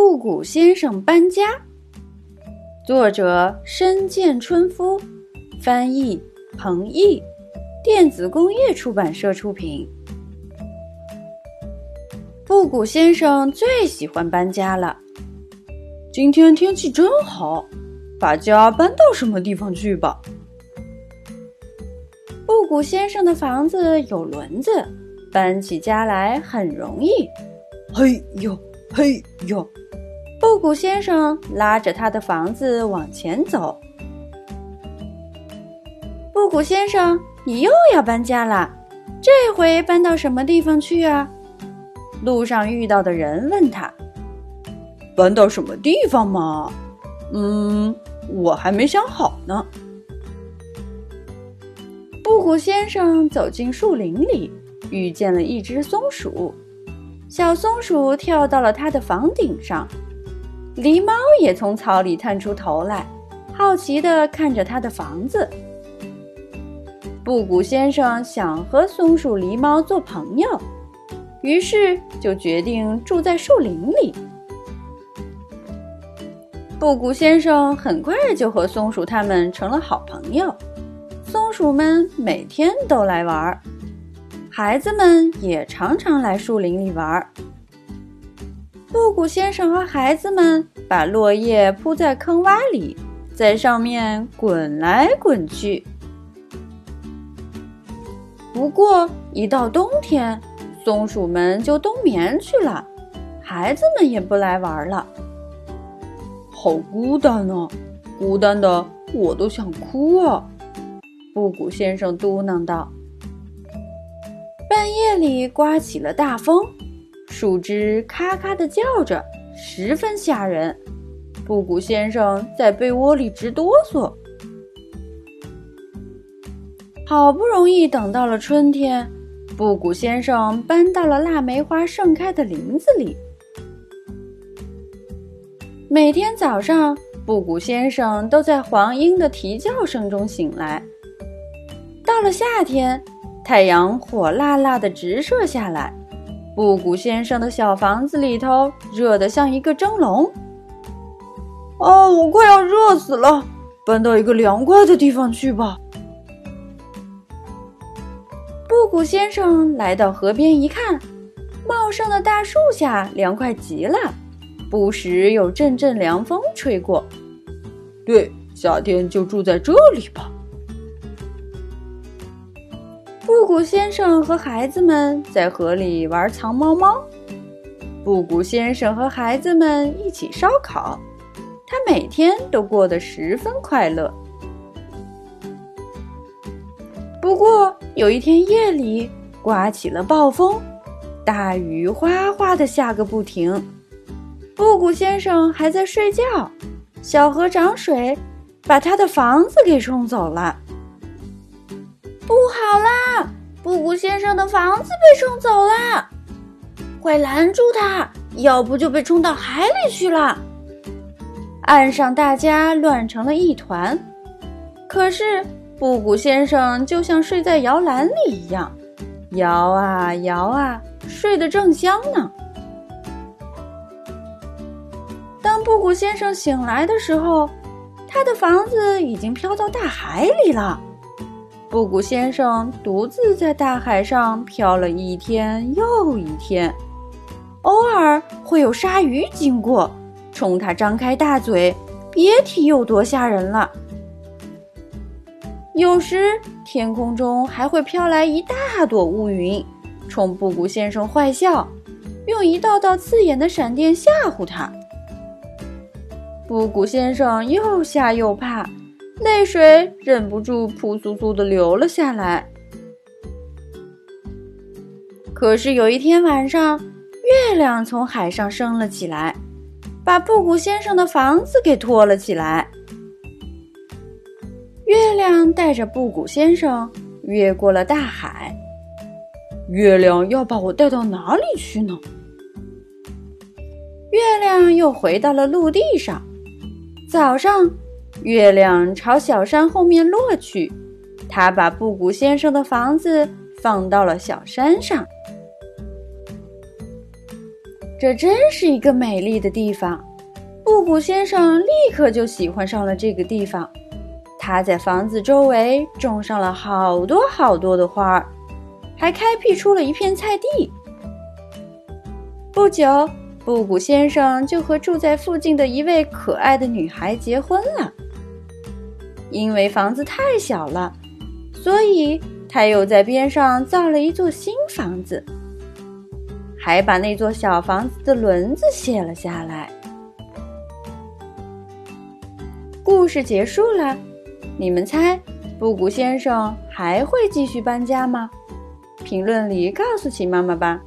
布谷先生搬家，作者深见春夫，翻译彭毅，电子工业出版社出品。布谷先生最喜欢搬家了。今天天气真好，把家搬到什么地方去吧？布谷先生的房子有轮子，搬起家来很容易。嘿呦，嘿呦！布谷先生拉着他的房子往前走。布谷先生，你又要搬家了，这回搬到什么地方去啊？路上遇到的人问他：“搬到什么地方嘛？嗯，我还没想好呢。”布谷先生走进树林里，遇见了一只松鼠。小松鼠跳到了他的房顶上。狸猫也从草里探出头来，好奇地看着他的房子。布谷先生想和松鼠、狸猫做朋友，于是就决定住在树林里。布谷先生很快就和松鼠他们成了好朋友，松鼠们每天都来玩儿，孩子们也常常来树林里玩儿。布谷先生和孩子们把落叶铺在坑洼里，在上面滚来滚去。不过，一到冬天，松鼠们就冬眠去了，孩子们也不来玩了。好孤单啊，孤单的我都想哭啊！布谷先生嘟囔道。半夜里刮起了大风。树枝咔咔地叫着，十分吓人。布谷先生在被窝里直哆嗦。好不容易等到了春天，布谷先生搬到了腊梅花盛开的林子里。每天早上，布谷先生都在黄莺的啼叫声中醒来。到了夏天，太阳火辣辣的直射下来。布谷先生的小房子里头热得像一个蒸笼。哦，我快要热死了，搬到一个凉快的地方去吧。布谷先生来到河边一看，茂盛的大树下凉快极了，不时有阵阵凉风吹过。对，夏天就住在这里吧。布谷先生和孩子们在河里玩藏猫猫，布谷先生和孩子们一起烧烤，他每天都过得十分快乐。不过有一天夜里刮起了暴风，大雨哗哗的下个不停，布谷先生还在睡觉，小河涨水，把他的房子给冲走了。不好啦！布谷先生的房子被冲走了，快拦住他，要不就被冲到海里去了。岸上大家乱成了一团，可是布谷先生就像睡在摇篮里一样，摇啊摇啊，睡得正香呢。当布谷先生醒来的时候，他的房子已经飘到大海里了。布谷先生独自在大海上漂了一天又一天，偶尔会有鲨鱼经过，冲他张开大嘴，别提有多吓人了。有时天空中还会飘来一大朵乌云，冲布谷先生坏笑，用一道道刺眼的闪电吓唬他。布谷先生又吓又怕。泪水忍不住扑簌簌的流了下来。可是有一天晚上，月亮从海上升了起来，把布谷先生的房子给托了起来。月亮带着布谷先生越过了大海。月亮要把我带到哪里去呢？月亮又回到了陆地上。早上。月亮朝小山后面落去，他把布谷先生的房子放到了小山上。这真是一个美丽的地方。布谷先生立刻就喜欢上了这个地方。他在房子周围种上了好多好多的花儿，还开辟出了一片菜地。不久，布谷先生就和住在附近的一位可爱的女孩结婚了。因为房子太小了，所以他又在边上造了一座新房子，还把那座小房子的轮子卸了下来。故事结束了，你们猜，布谷先生还会继续搬家吗？评论里告诉秦妈妈吧。